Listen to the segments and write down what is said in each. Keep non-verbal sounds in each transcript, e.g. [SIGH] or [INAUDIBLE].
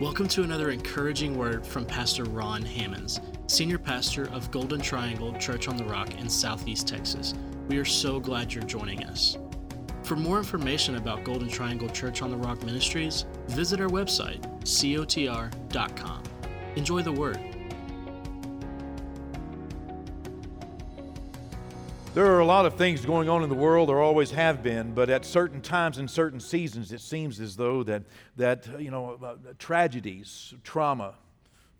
Welcome to another encouraging word from Pastor Ron Hammonds, Senior Pastor of Golden Triangle Church on the Rock in Southeast Texas. We are so glad you're joining us. For more information about Golden Triangle Church on the Rock Ministries, visit our website, cotr.com. Enjoy the word. There are a lot of things going on in the world, there always have been, but at certain times and certain seasons, it seems as though that, that you know, uh, tragedies, trauma,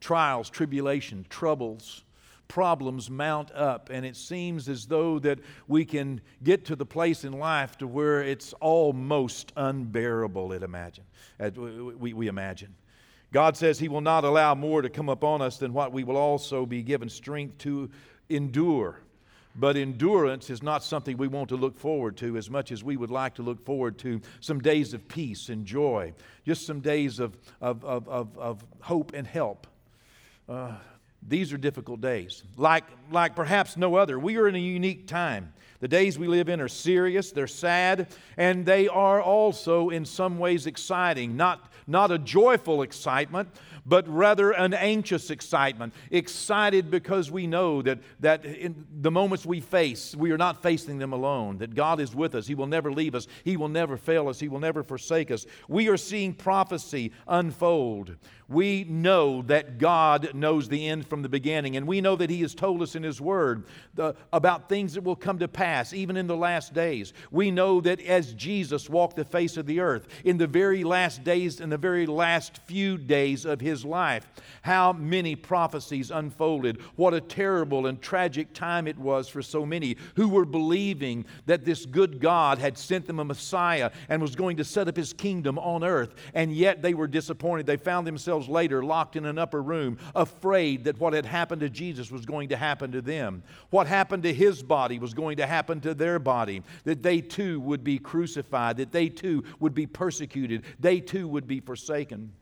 trials, tribulation, troubles, problems mount up, and it seems as though that we can get to the place in life to where it's almost unbearable, it imagine, we, we imagine. God says He will not allow more to come upon us than what we will also be given strength to endure. But endurance is not something we want to look forward to as much as we would like to look forward to some days of peace and joy, just some days of, of, of, of, of hope and help. Uh, these are difficult days, like, like perhaps no other. We are in a unique time. The days we live in are serious, they're sad, and they are also in some ways exciting. Not, not a joyful excitement, but rather an anxious excitement. Excited because we know that, that in the moments we face, we are not facing them alone, that God is with us. He will never leave us, He will never fail us, He will never forsake us. We are seeing prophecy unfold. We know that God knows the end from the beginning, and we know that He has told us in His Word the, about things that will come to pass, even in the last days. We know that as Jesus walked the face of the earth, in the very last days, in the very last few days of His life, how many prophecies unfolded. What a terrible and tragic time it was for so many who were believing that this good God had sent them a Messiah and was going to set up His kingdom on earth, and yet they were disappointed. They found themselves later locked in an upper room, afraid that what had happened to Jesus was going to happen to them. What happened to his body was going to happen to their body, that they too would be crucified, that they too would be persecuted, they too would be forsaken.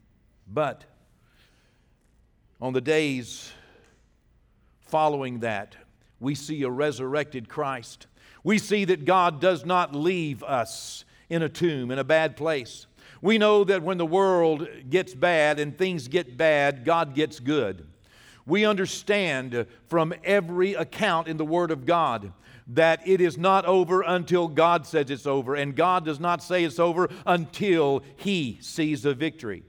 But on the days following that, we see a resurrected Christ. We see that God does not leave us in a tomb, in a bad place. We know that when the world gets bad and things get bad, God gets good. We understand from every account in the Word of God that it is not over until God says it's over, and God does not say it's over until He sees a victory.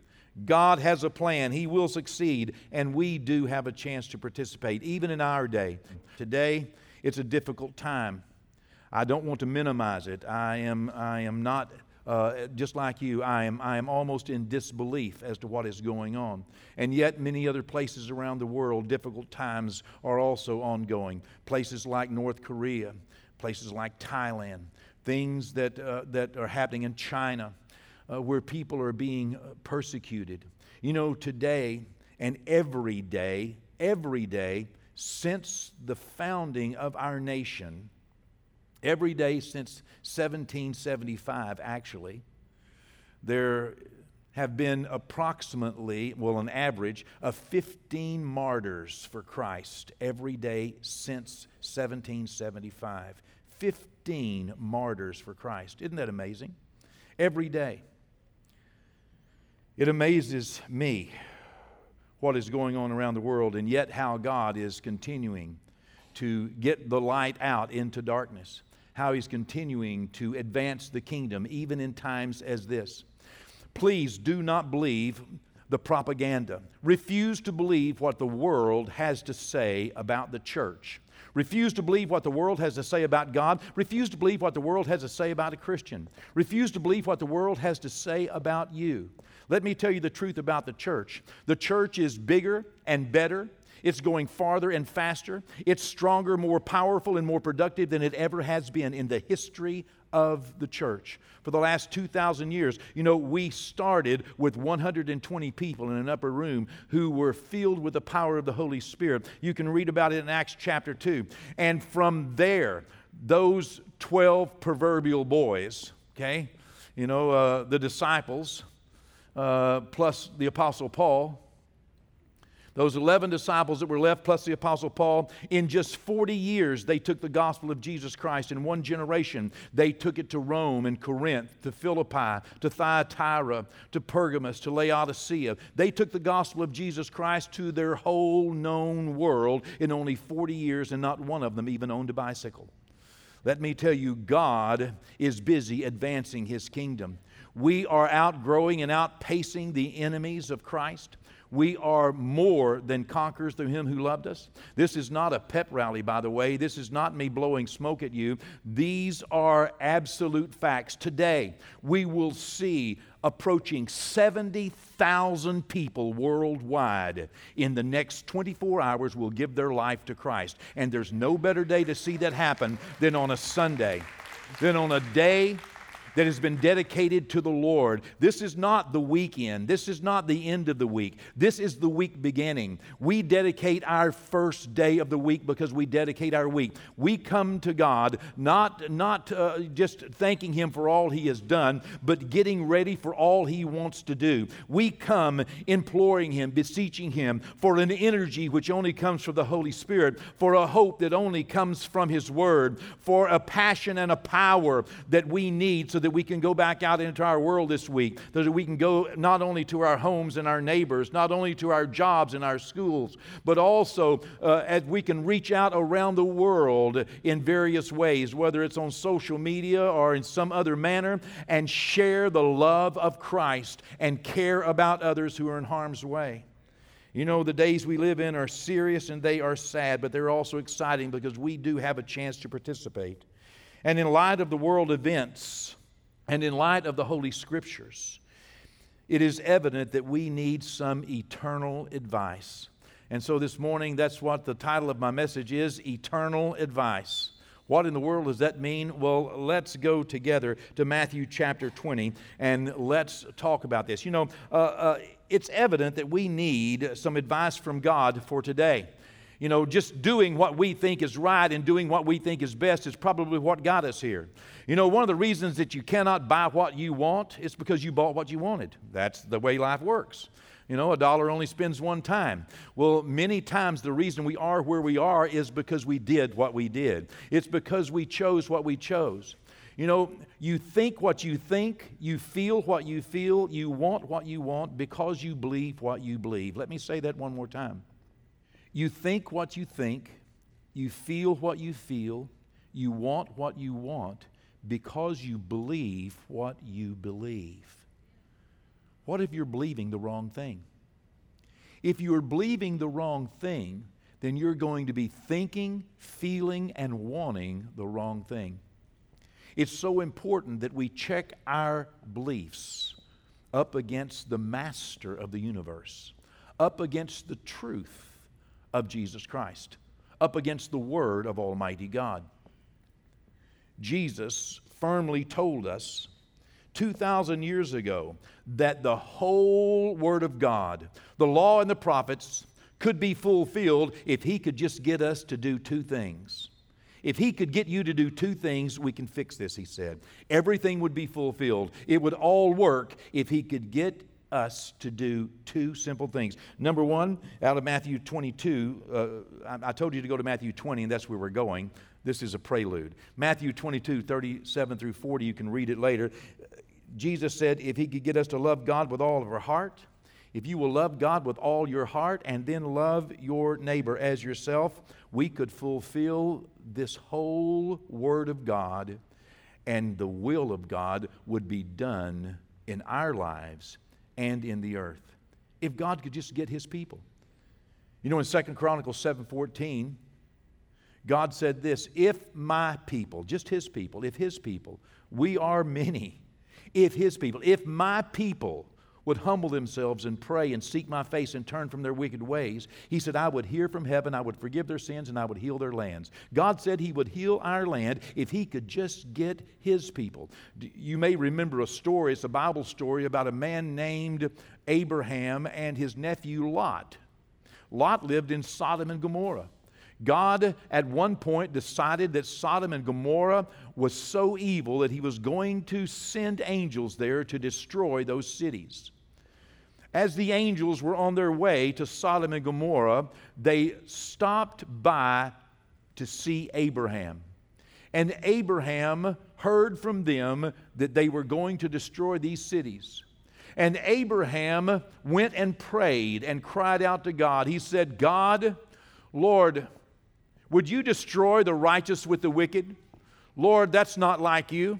God has a plan, He will succeed, and we do have a chance to participate, even in our day. Today, it's a difficult time. I don't want to minimize it. I am, I am not uh, just like you, I am, I am almost in disbelief as to what is going on. And yet, many other places around the world, difficult times are also ongoing. Places like North Korea, places like Thailand, things that, uh, that are happening in China, uh, where people are being uh, persecuted. You know, today and every day, every day, since the founding of our nation, Every day since 1775, actually, there have been approximately, well, an average of 15 martyrs for Christ every day since 1775. 15 martyrs for Christ. Isn't that amazing? Every day. It amazes me what is going on around the world and yet how God is continuing to get the light out into darkness how he's continuing to advance the kingdom, even in times as this. Please do not believe the propaganda. Refuse to believe what the world has to say about the church. Refuse to believe what the world has to say about God. Refuse to believe what the world has to say about a Christian. Refuse to believe what the world has to say about you. Let me tell you the truth about the church. The church is bigger and better it's going farther and faster. It's stronger, more powerful, and more productive than it ever has been in the history of the church. For the last 2,000 years, you know, we started with 120 people in an upper room who were filled with the power of the Holy Spirit. You can read about it in Acts chapter 2. And from there, those 12 proverbial boys, okay, you know, uh, the disciples, uh, plus the Apostle Paul, Those 11 disciples that were left, plus the Apostle Paul, in just 40 years, they took the gospel of Jesus Christ. In one generation, they took it to Rome and Corinth, to Philippi, to Thyatira, to Pergamos, to Laodicea. They took the gospel of Jesus Christ to their whole known world in only 40 years, and not one of them even owned a bicycle. Let me tell you, God is busy advancing His kingdom. We are outgrowing and outpacing the enemies of Christ. We are more than conquerors through him who loved us. This is not a pep rally, by the way. This is not me blowing smoke at you. These are absolute facts. Today, we will see approaching 70,000 people worldwide in the next 24 hours will give their life to Christ. And there's no better day to see that happen than on a Sunday, than on a day that has been dedicated to the Lord. This is not the weekend. This is not the end of the week. This is the week beginning. We dedicate our first day of the week because we dedicate our week. We come to God not, not uh, just thanking Him for all He has done, but getting ready for all He wants to do. We come imploring Him, beseeching Him for an energy which only comes from the Holy Spirit, for a hope that only comes from His Word, for a passion and a power that we need so that we can go back out into our world this week, so that we can go not only to our homes and our neighbors, not only to our jobs and our schools, but also uh, as we can reach out around the world in various ways, whether it's on social media or in some other manner, and share the love of Christ and care about others who are in harm's way. You know, the days we live in are serious and they are sad, but they're also exciting because we do have a chance to participate. And in light of the world events, and in light of the Holy Scriptures, it is evident that we need some eternal advice. And so this morning, that's what the title of my message is Eternal Advice. What in the world does that mean? Well, let's go together to Matthew chapter 20 and let's talk about this. You know, uh, uh, it's evident that we need some advice from God for today. You know, just doing what we think is right and doing what we think is best is probably what got us here. You know, one of the reasons that you cannot buy what you want is because you bought what you wanted. That's the way life works. You know, a dollar only spends one time. Well, many times the reason we are where we are is because we did what we did. It's because we chose what we chose. You know, you think what you think, you feel what you feel, you want what you want because you believe what you believe. Let me say that one more time. You think what you think, you feel what you feel, you want what you want because you believe what you believe. What if you're believing the wrong thing? If you're believing the wrong thing, then you're going to be thinking, feeling, and wanting the wrong thing. It's so important that we check our beliefs up against the master of the universe, up against the truth of Jesus Christ, up against the Word of Almighty God. Jesus firmly told us 2,000 years ago that the whole Word of God, the law and the prophets, could be fulfilled if He could just get us to do two things. If He could get you to do two things, we can fix this, He said. Everything would be fulfilled. It would all work if He could get us to do two simple things. Number one, out of Matthew 22, uh, I, I, told you to go to Matthew 20, and that's where we're going. This is a prelude. Matthew 22, 37 through 40, you can read it later. Jesus said, if he could get us to love God with all of our heart, if you will love God with all your heart and then love your neighbor as yourself, we could fulfill this whole Word of God, and the will of God would be done in our lives and in the earth. If God could just get his people. You know, in Second Chronicles 7:14, God said this, if my people, just his people, if his people, we are many, if his people, if my people would humble themselves and pray and seek my face and turn from their wicked ways, he said, I would hear from heaven, I would forgive their sins, and I would heal their lands. God said he would heal our land if he could just get his people. You may remember a story, it's a Bible story about a man named Abraham and his nephew Lot. Lot lived in Sodom and Gomorrah. God, at one point, decided that Sodom and Gomorrah was so evil that he was going to send angels there to destroy those cities. as the angels were on their way to Sodom and Gomorrah, they stopped by to see Abraham. And Abraham heard from them that they were going to destroy these cities. And Abraham went and prayed and cried out to God. He said, God, Lord, would you destroy the righteous with the wicked? Lord, that's not like you.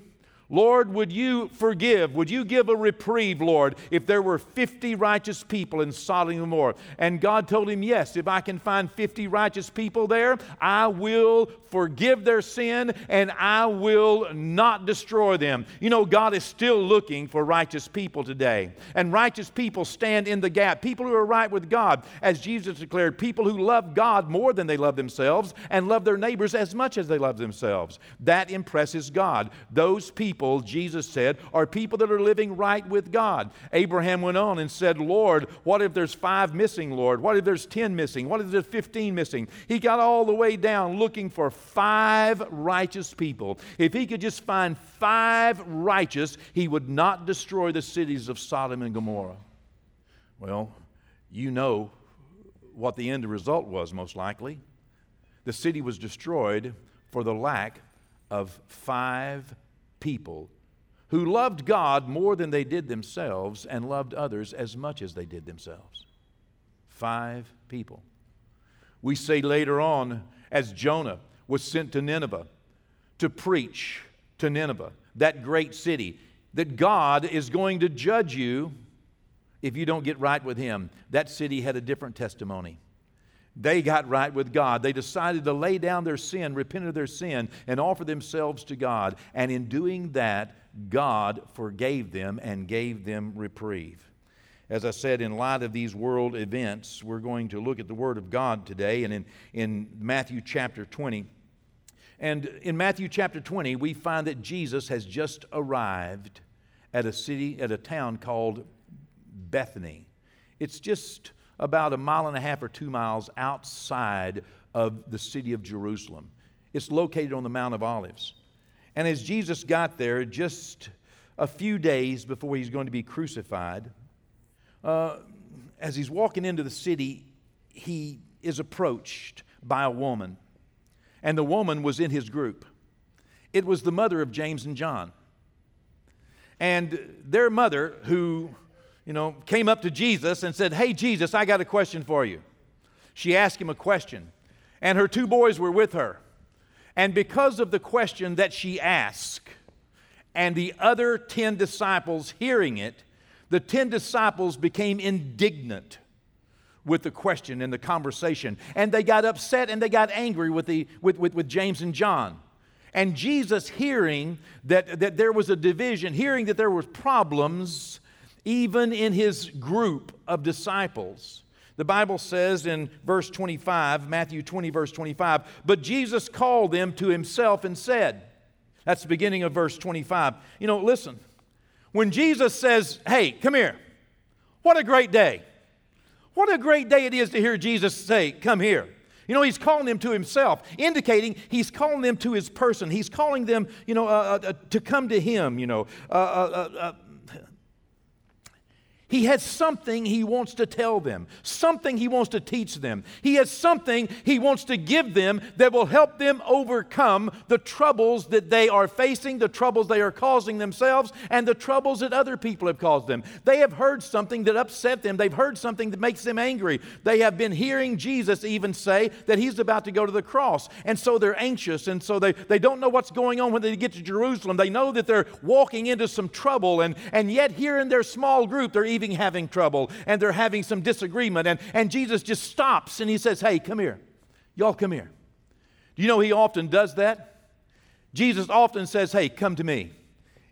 Lord, would you forgive? Would you give a reprieve, Lord, if there were 50 righteous people in Sodom and Gomorrah? And God told him, Yes, if I can find 50 righteous people there, I will forgive their sin and I will not destroy them. You know, God is still looking for righteous people today. And righteous people stand in the gap. People who are right with God, as Jesus declared, people who love God more than they love themselves and love their neighbors as much as they love themselves. That impresses God. Those people Jesus said, are people that are living right with God. Abraham went on and said, Lord, what if there's five missing, Lord? What if there's 10 missing? What if there's 15 missing? He got all the way down looking for five righteous people. If he could just find five righteous, he would not destroy the cities of Sodom and Gomorrah. Well, you know what the end result was, most likely. The city was destroyed for the lack of five people who loved God more than they did themselves and loved others as much as they did themselves. Five people. We say later on, as Jonah was sent to Nineveh to preach to Nineveh, that great city, that God is going to judge you if you don't get right with Him. That city had a different testimony. They got right with God. They decided to lay down their sin, repent of their sin, and offer themselves to God. And in doing that, God forgave them and gave them reprieve. As I said, in light of these world events, we're going to look at the Word of God today and in, in Matthew chapter 20. And in Matthew chapter 20, we find that Jesus has just arrived at a city, at a town called Bethany. It's just about a mile and a half or two miles outside of the city of Jerusalem. It's located on the Mount of Olives. And as Jesus got there, just a few days before he's going to be crucified, uh, as he's walking into the city, he is approached by a woman. And the woman was in his group. It was the mother of James and John. And their mother, who you know, came up to Jesus and said, Hey, Jesus, I got a question for you. She asked him a question, and her two boys were with her. And because of the question that she asked, and the other 10 disciples hearing it, the 10 disciples became indignant with the question and the conversation. And they got upset and they got angry with, the, with, with, with James and John. And Jesus, hearing that, that there was a division, hearing that there were problems, even in his group of disciples. The Bible says in verse 25, Matthew 20, verse 25, but Jesus called them to himself and said, that's the beginning of verse 25. You know, listen, when Jesus says, hey, come here, what a great day. What a great day it is to hear Jesus say, come here. You know, he's calling them to himself, indicating he's calling them to his person. He's calling them, you know, uh, uh, to come to him, you know. Uh, uh, uh, uh he has something he wants to tell them, something he wants to teach them. He has something he wants to give them that will help them overcome the troubles that they are facing, the troubles they are causing themselves, and the troubles that other people have caused them. They have heard something that upset them, they've heard something that makes them angry. They have been hearing Jesus even say that he's about to go to the cross, and so they're anxious, and so they, they don't know what's going on when they get to Jerusalem. They know that they're walking into some trouble, and, and yet here in their small group, they're even having trouble and they're having some disagreement. And, and Jesus just stops and he says, Hey, come here. Y'all come here. Do you know he often does that? Jesus often says, Hey, come to me.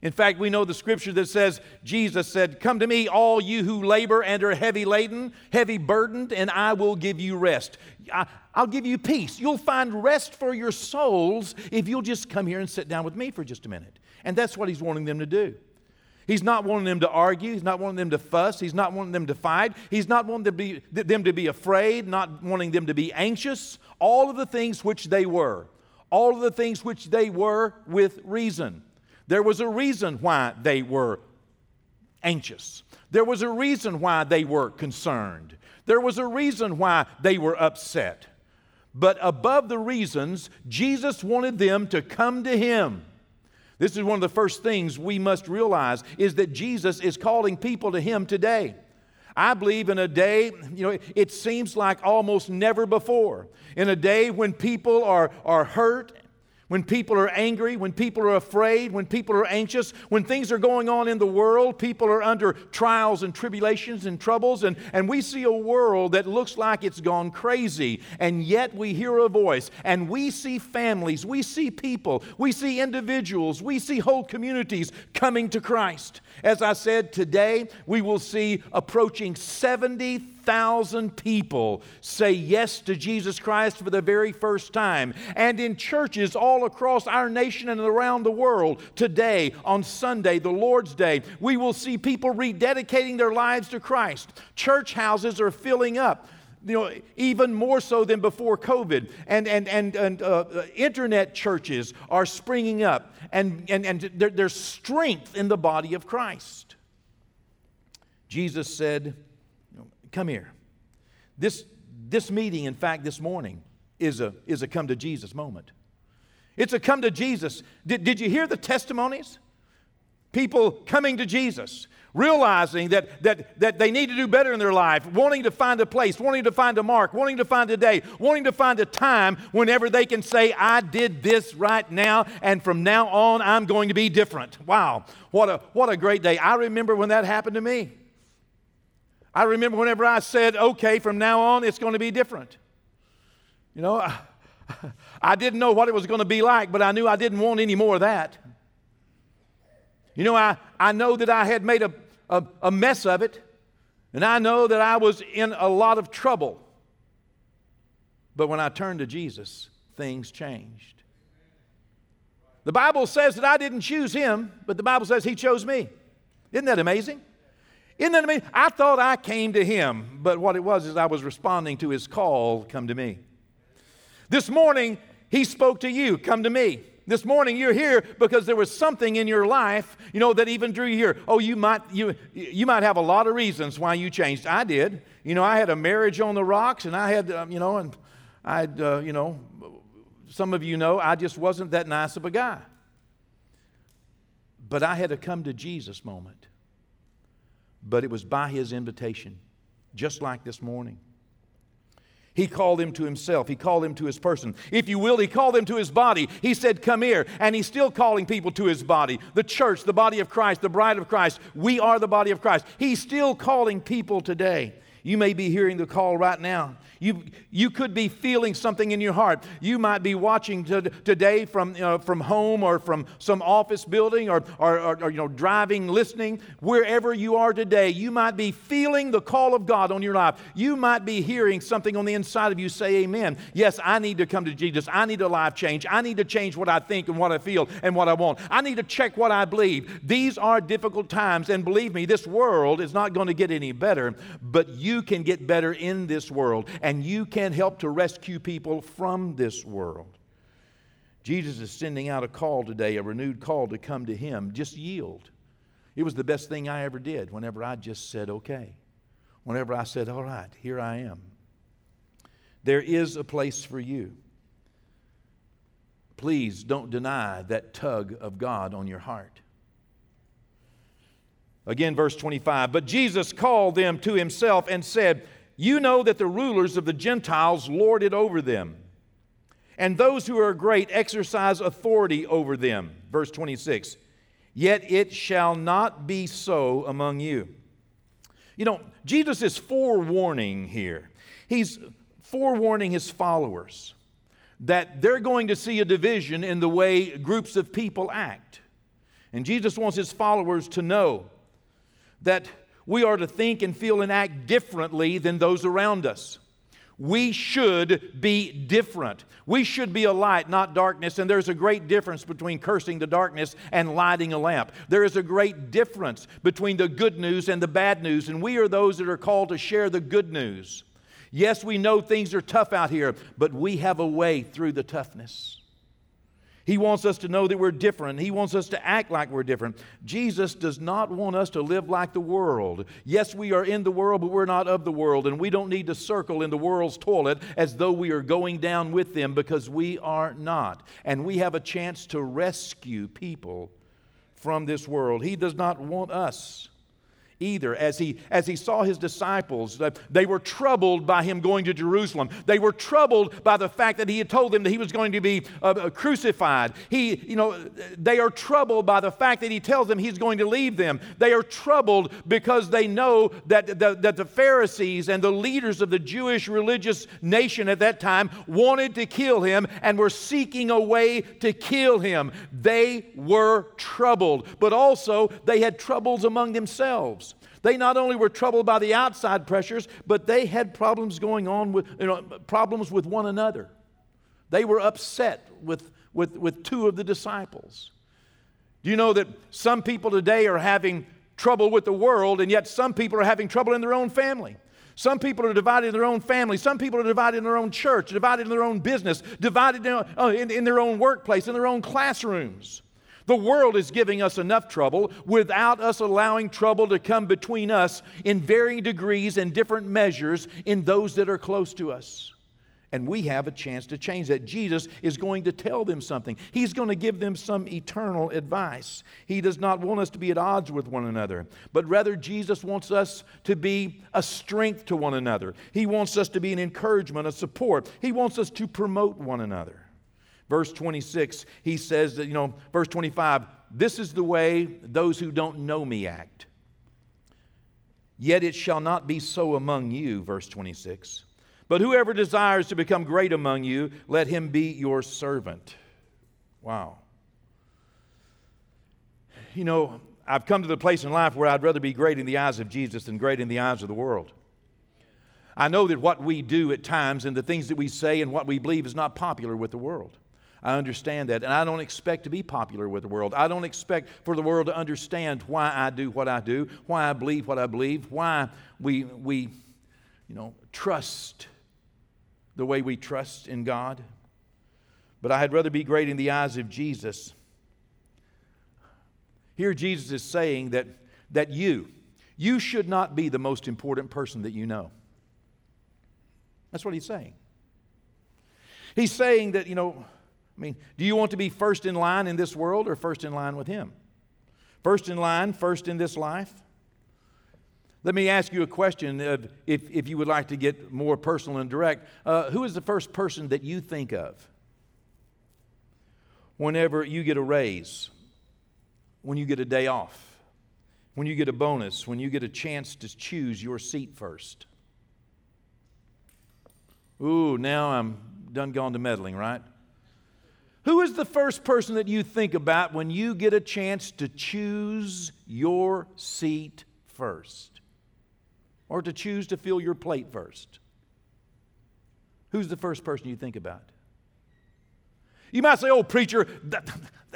In fact, we know the scripture that says, Jesus said, Come to me, all you who labor and are heavy laden, heavy burdened, and I will give you rest. I, will give you peace. You'll find rest for your souls if you'll just come here and sit down with me for just a minute. And that's what he's wanting them to do. He's not wanting them to argue. He's not wanting them to fuss. He's not wanting them to fight. He's not wanting them to be, them to be afraid, not wanting them to be anxious. All of the things which they were. All of the things which they were with reason. There was a reason why they were anxious. There was a reason why they were concerned. There was a reason why they were upset. But above the reasons, Jesus wanted them to come to Him. This is one of the first things we must realize is that Jesus is calling people to Him today. I believe in a day, you know, it seems like almost never before. In a day when people are, are hurt when people are angry, when people are afraid, when people are anxious, when things are going on in the world, people are under trials and tribulations and troubles, and, and we see a world that looks like it's gone crazy, and yet we hear a voice, and we see families, we see people, we see individuals, we see whole communities coming to Christ. As I said, today we will see approaching 70,000 thousand people say yes to Jesus Christ for the very first time. And in churches all across our nation and around the world, today, on Sunday, the Lord's Day, we will see people rededicating their lives to Christ. Church houses are filling up you know, even more so than before COVID. And, and, and, and uh, uh internet churches are springing up, and, and, and there, there's strength in the body of Christ. Jesus said, Come here. This, this meeting, in fact, this morning, is a, is a come to Jesus moment. It's a come to Jesus. Did, did you hear the testimonies? People coming to Jesus, realizing that, that, that they need to do better in their life, wanting to find a place, wanting to find a mark, wanting to find a day, wanting to find a time whenever they can say, I did this right now, and from now on I'm going to be different. Wow, what a, what a great day. I remember when that happened to me. I remember whenever I said, okay, from now on it's going to be different. You know, I, [LAUGHS] I didn't know what it was going to be like, but I knew I didn't want any more of that. You know, I, I know that I had made a, a, a mess of it, and I know that I was in a lot of trouble. But when I turned to Jesus, things changed. The Bible says that I didn't choose him, but the Bible says he chose me. Isn't that amazing? Isn't that amazing? I thought I came to him, but what it was is I was responding to his call, come to me. This morning, he spoke to you, come to me. This morning you're here because there was something in your life, you know, that even drew you here. Oh, you might you you might have a lot of reasons why you changed. I did. You know, I had a marriage on the rocks, and I had, um, you know, and I, uh, you know, some of you know I just wasn't that nice of a guy. But I had to come to Jesus moment but it was by his invitation, just like this morning. He called him to himself. He called him to his person. If you will, he called him to his body. He said, Come here. And he's still calling people to his body. The church, the body of Christ, the bride of Christ. We are the body of Christ. He's still calling people today. You may be hearing the call right now. You, you could be feeling something in your heart. You might be watching to, today from, you know, from home or from some office building or, or, or, or, you know, driving, listening. Wherever you are today, you might be feeling the call of God on your life. You might be hearing something on the inside of you say, Amen. Yes, I need to come to Jesus. I need a life change. I need to change what I think and what I feel and what I want. I need to check what I believe. These are difficult times, and believe me, this world is not going to get any better, but you can get better in this world. And you can help to rescue people from this world. Jesus is sending out a call today, a renewed call to come to Him. Just yield. It was the best thing I ever did whenever I just said, okay. Whenever I said, all right, here I am. There is a place for you. Please don't deny that tug of God on your heart. Again, verse 25. But Jesus called them to himself and said, you know that the rulers of the Gentiles lord it over them, and those who are great exercise authority over them. Verse 26 Yet it shall not be so among you. You know, Jesus is forewarning here. He's forewarning his followers that they're going to see a division in the way groups of people act. And Jesus wants his followers to know that we are to think and feel and act differently than those around us. We should be different. We should be a light, not darkness. And there's a great difference between cursing the darkness and lighting a lamp. There is a great difference between the good news and the bad news. And we are those that are called to share the good news. Yes, we know things are tough out here, but we have a way through the toughness. He wants us to know that we're different. He wants us to act like we're different. Jesus does not want us to live like the world. Yes, we are in the world, but we're not of the world. And we don't need to circle in the world's toilet as though we are going down with them because we are not. And we have a chance to rescue people from this world. He does not want us either. As he, as he saw his disciples, they were troubled by him going to Jerusalem. They were troubled by the fact that he had told them that he was going to be uh, uh, crucified. He, you know, they are troubled by the fact that he tells them he's going to leave them. They are troubled because they know that the, that the Pharisees and the leaders of the Jewish religious nation at that time wanted to kill him and were seeking a way to kill him. They were troubled, but also they had troubles among themselves. They not only were troubled by the outside pressures, but they had problems going on with, you know, problems with one another. They were upset with, with, with two of the disciples. Do you know that some people today are having trouble with the world, and yet some people are having trouble in their own family? Some people are divided in their own family. Some people are divided in their own church, divided in their own business, divided in, uh, in, in their own workplace, in their own classrooms. The world is giving us enough trouble without us allowing trouble to come between us in varying degrees and different measures in those that are close to us. And we have a chance to change that. Jesus is going to tell them something. He's going to give them some eternal advice. He does not want us to be at odds with one another, but rather, Jesus wants us to be a strength to one another. He wants us to be an encouragement, a support. He wants us to promote one another. Verse 26, he says that, you know, verse 25, this is the way those who don't know me act. Yet it shall not be so among you, verse 26. But whoever desires to become great among you, let him be your servant. Wow. You know, I've come to the place in life where I'd rather be great in the eyes of Jesus than great in the eyes of the world. I know that what we do at times and the things that we say and what we believe is not popular with the world. I understand that. And I don't expect to be popular with the world. I don't expect for the world to understand why I do what I do, why I believe what I believe, why we, we you know, trust the way we trust in God. But I had rather be great in the eyes of Jesus. Here, Jesus is saying that, that you, you should not be the most important person that you know. That's what he's saying. He's saying that, you know, I mean, do you want to be first in line in this world or first in line with Him? First in line, first in this life? Let me ask you a question if, if you would like to get more personal and direct. Uh, who is the first person that you think of whenever you get a raise, when you get a day off, when you get a bonus, when you get a chance to choose your seat first? Ooh, now I'm done gone to meddling, right? Who is the first person that you think about when you get a chance to choose your seat first? Or to choose to fill your plate first? Who's the first person you think about? You might say, oh, preacher,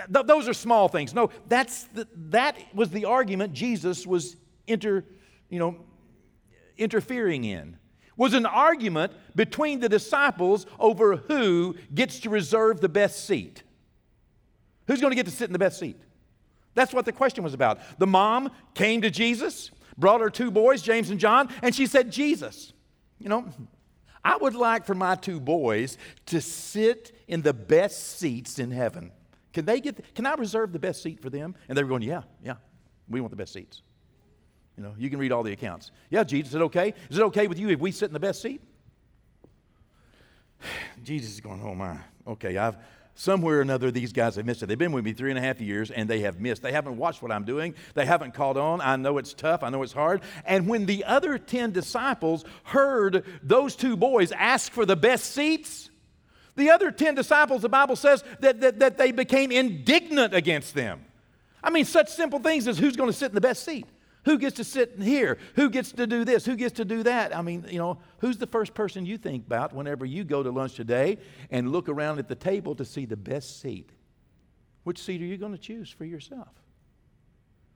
those are small things. No, that's the, that was the argument Jesus was inter, you know, interfering in was an argument between the disciples over who gets to reserve the best seat. Who's going to get to sit in the best seat? That's what the question was about. The mom came to Jesus, brought her two boys, James and John, and she said, Jesus, you know, I would like for my two boys to sit in the best seats in heaven. Can they get, can I reserve the best seat for them? And they were going, Yeah, yeah, we want the best seats. You know, you can read all the accounts. Yeah, Jesus, is it okay? Is it okay with you if we sit in the best seat? [SIGHS] Jesus is going, oh my, okay, I've somewhere or another these guys have missed it. They've been with me three and a half years and they have missed. They haven't watched what I'm doing. They haven't called on. I know it's tough. I know it's hard. And when the other 10 disciples heard those two boys ask for the best seats, the other 10 disciples, the Bible says that, that, that they became indignant against them. I mean, such simple things as who's going to sit in the best seat. Who gets to sit here? Who gets to do this? Who gets to do that? I mean, you know, who's the first person you think about whenever you go to lunch today and look around at the table to see the best seat? Which seat are you going to choose for yourself?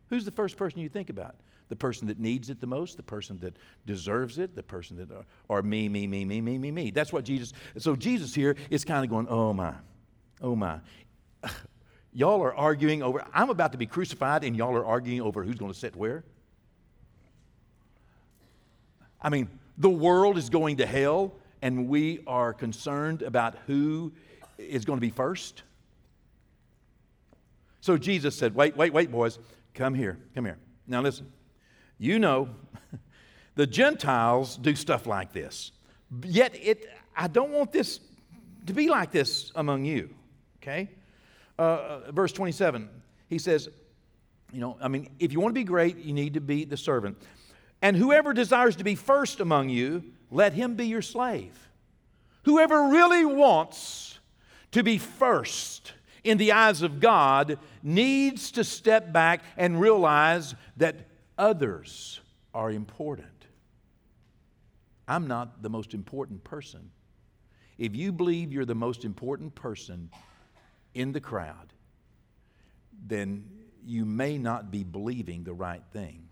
Who's the first person you think about? The person that needs it the most, the person that deserves it, the person that, or, or me, me, me, me, me, me, me. That's what Jesus, so Jesus here is kind of going, oh my, oh my. [LAUGHS] y'all are arguing over, I'm about to be crucified, and y'all are arguing over who's going to sit where? I mean, the world is going to hell, and we are concerned about who is going to be first. So Jesus said, Wait, wait, wait, boys, come here, come here. Now listen, you know, [LAUGHS] the Gentiles do stuff like this. Yet it, I don't want this to be like this among you, okay? Uh, uh verse 27, he says, you know, I mean, if you want to be great, you need to be the servant. And whoever desires to be first among you, let him be your slave. Whoever really wants to be first in the eyes of God needs to step back and realize that others are important. I'm not the most important person. If you believe you're the most important person in the crowd, then you may not be believing the right thing.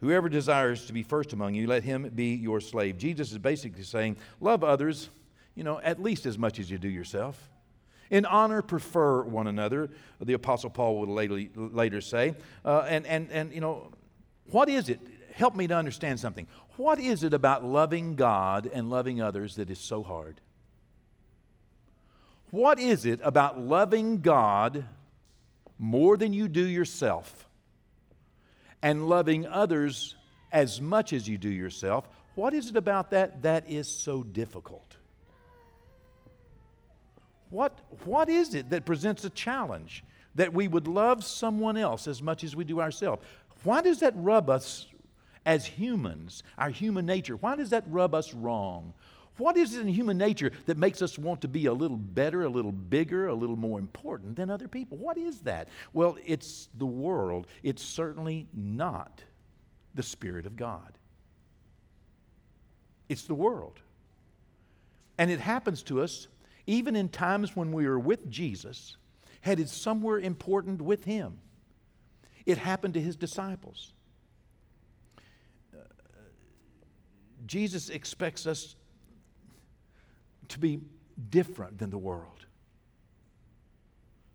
Whoever desires to be first among you, let him be your slave. Jesus is basically saying, love others, you know, at least as much as you do yourself. In honor, prefer one another, the Apostle Paul would later, later say. Uh, and, and, and, you know, what is it? Help me to understand something. What is it about loving God and loving others that is so hard? What is it about loving God more than you do yourself? And loving others as much as you do yourself. What is it about that that is so difficult? What, what is it that presents a challenge that we would love someone else as much as we do ourselves? Why does that rub us as humans, our human nature? Why does that rub us wrong? What is it in human nature that makes us want to be a little better, a little bigger, a little more important than other people? What is that? Well, it's the world. It's certainly not the Spirit of God. It's the world. And it happens to us even in times when we are with Jesus, headed somewhere important with Him. It happened to His disciples. Uh, Jesus expects us to be different than the world.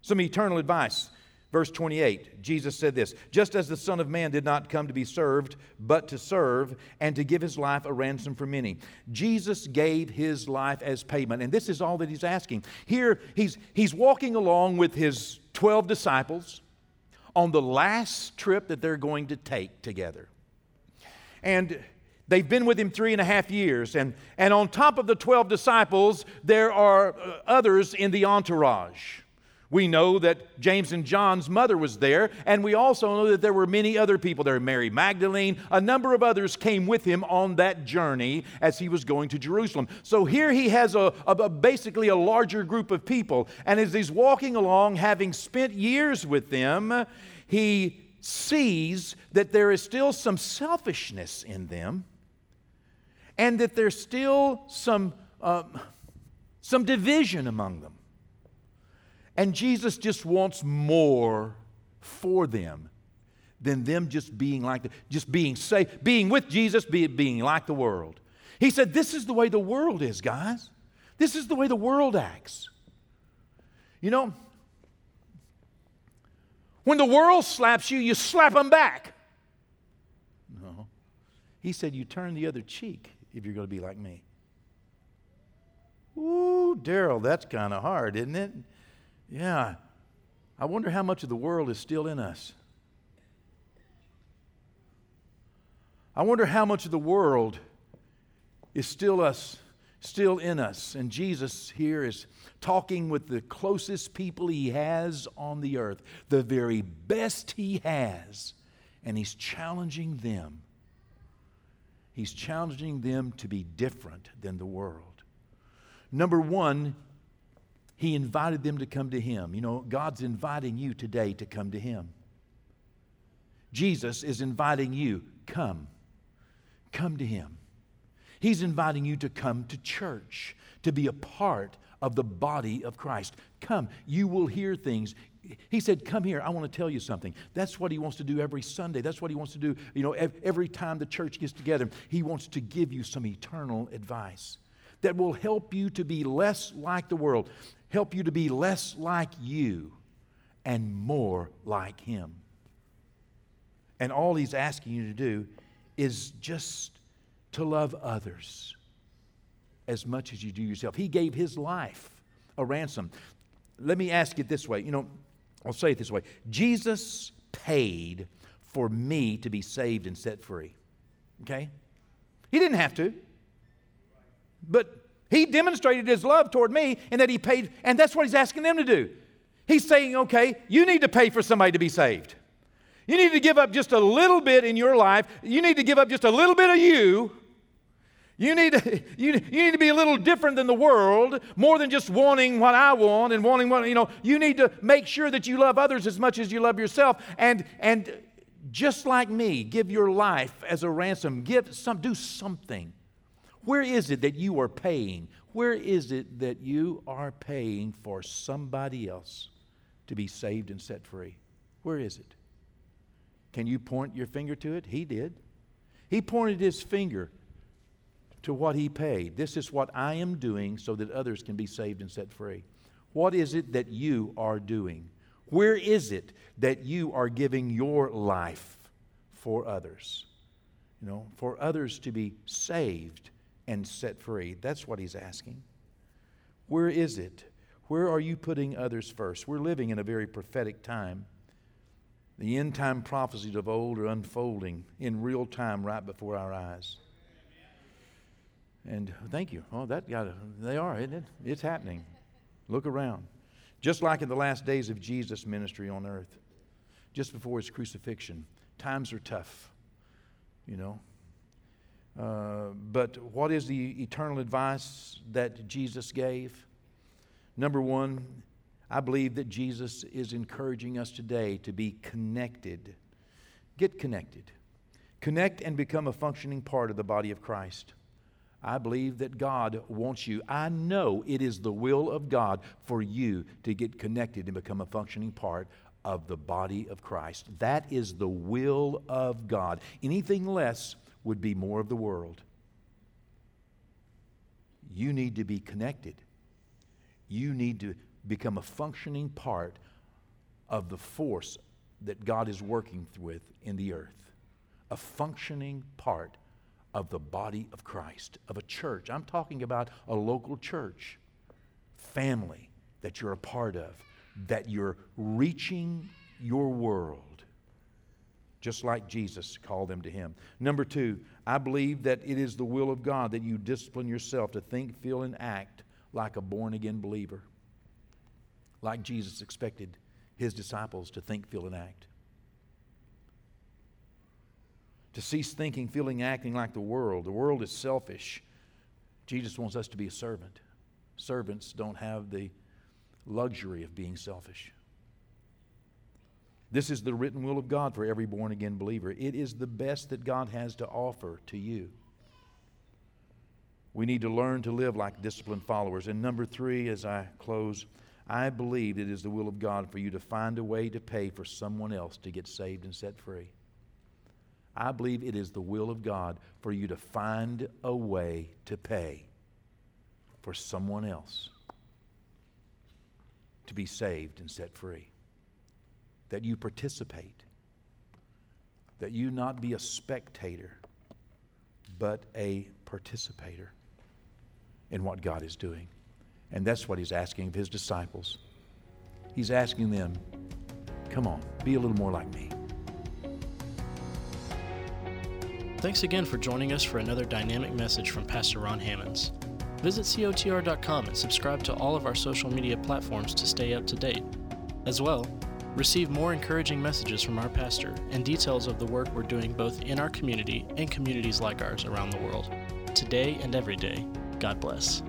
Some eternal advice. Verse 28, Jesus said this Just as the Son of Man did not come to be served, but to serve, and to give his life a ransom for many. Jesus gave his life as payment, and this is all that he's asking. Here, he's, he's walking along with his 12 disciples on the last trip that they're going to take together. And They've been with him three and a half years. And, and on top of the 12 disciples, there are uh, others in the entourage. We know that James and John's mother was there, and we also know that there were many other people there. Mary Magdalene, a number of others came with him on that journey as he was going to Jerusalem. So here he has a, a, basically a larger group of people, and as he's walking along, having spent years with them, he sees that there is still some selfishness in them and that there's still some, uh, some division among them. And Jesus just wants more for them than them just being like, the, just being safe, being with Jesus, be, being like the world. He said, This is the way the world is, guys. This is the way the world acts. You know, when the world slaps you, you slap them back. No. He said, You turn the other cheek if you're going to be like me. Ooh, Daryl, that's kind of hard, isn't it? Yeah. I wonder how much of the world is still in us. I wonder how much of the world is still us, still in us. And Jesus here is talking with the closest people he has on the earth, the very best he has, and he's challenging them He's challenging them to be different than the world. Number one, he invited them to come to him. You know, God's inviting you today to come to him. Jesus is inviting you, come. Come to him. He's inviting you to come to church, to be a part of the body of Christ. Come, you will hear things. He said, Come here, I want to tell you something. That's what he wants to do every Sunday. That's what he wants to do, you know, every time the church gets together. He wants to give you some eternal advice. that will help you to be less like the world, help you to be less like you and more like Him. And all He's asking you to do is just to love others as much as you do yourself. He gave His life a ransom. Let me ask it this way. You know, I'll say it this way Jesus paid for me to be saved and set free. Okay? He didn't have to. But he demonstrated his love toward me and that he paid, and that's what he's asking them to do. He's saying, okay, you need to pay for somebody to be saved. You need to give up just a little bit in your life. You need to give up just a little bit of you. You need, to, [LAUGHS] you, you need to be a little different than the world, more than just wanting what I want and wanting what, you know. You need to make sure that you love others as much as you love yourself. And, and just like me, give your life as a ransom. Give some, do something. Where is it that you are paying? Where is it that you are paying for somebody else to be saved and set free? Where is it? Can you point your finger to it? He did. He pointed his finger to what he paid. This is what I am doing so that others can be saved and set free. What is it that you are doing? Where is it that you are giving your life for others? You know, for others to be saved and set free. That's what he's asking. Where is it? Where are you putting others first? We're living in a very prophetic time. The end time prophecies of old are unfolding in real time right before our eyes. And thank you. Oh, that got they are, isn't it? It's happening. Look around. Just like in the last days of Jesus' ministry on earth, just before his crucifixion, times are tough, you know. Uh, but what is the eternal advice that Jesus gave? Number one, I believe that Jesus is encouraging us today to be connected. Get connected. Connect and become a functioning part of the body of Christ. I believe that God wants you. I know it is the will of God for you to get connected and become a functioning part of the body of Christ. That is the will of God. Anything less would be more of the world. You need to be connected. You need to become a functioning part of the force that God is working with in the earth. A functioning part of the body of Christ, of a church. I'm talking about a local church, family that you're a part of, that you're reaching your world just like Jesus called them to him. Number two, I believe that it is the will of God that you discipline yourself to think, feel, and act like a born again believer, like Jesus expected his disciples to think, feel, and act. To cease thinking, feeling, acting like the world. The world is selfish. Jesus wants us to be a servant. Servants don't have the luxury of being selfish. This is the written will of God for every born again believer. It is the best that God has to offer to you. We need to learn to live like disciplined followers. And number three, as I close, I believe it is the will of God for you to find a way to pay for someone else to get saved and set free. I believe it is the will of God for you to find a way to pay for someone else to be saved and set free that you participate, that you not be a spectator, but a participator in what God is doing. And that's what he's asking of his disciples. He's asking them, come on, be a little more like me. Thanks again for joining us for another dynamic message from Pastor Ron Hammonds. Visit COTR.com and subscribe to all of our social media platforms to stay up to date. As well, Receive more encouraging messages from our pastor and details of the work we're doing both in our community and communities like ours around the world. Today and every day, God bless.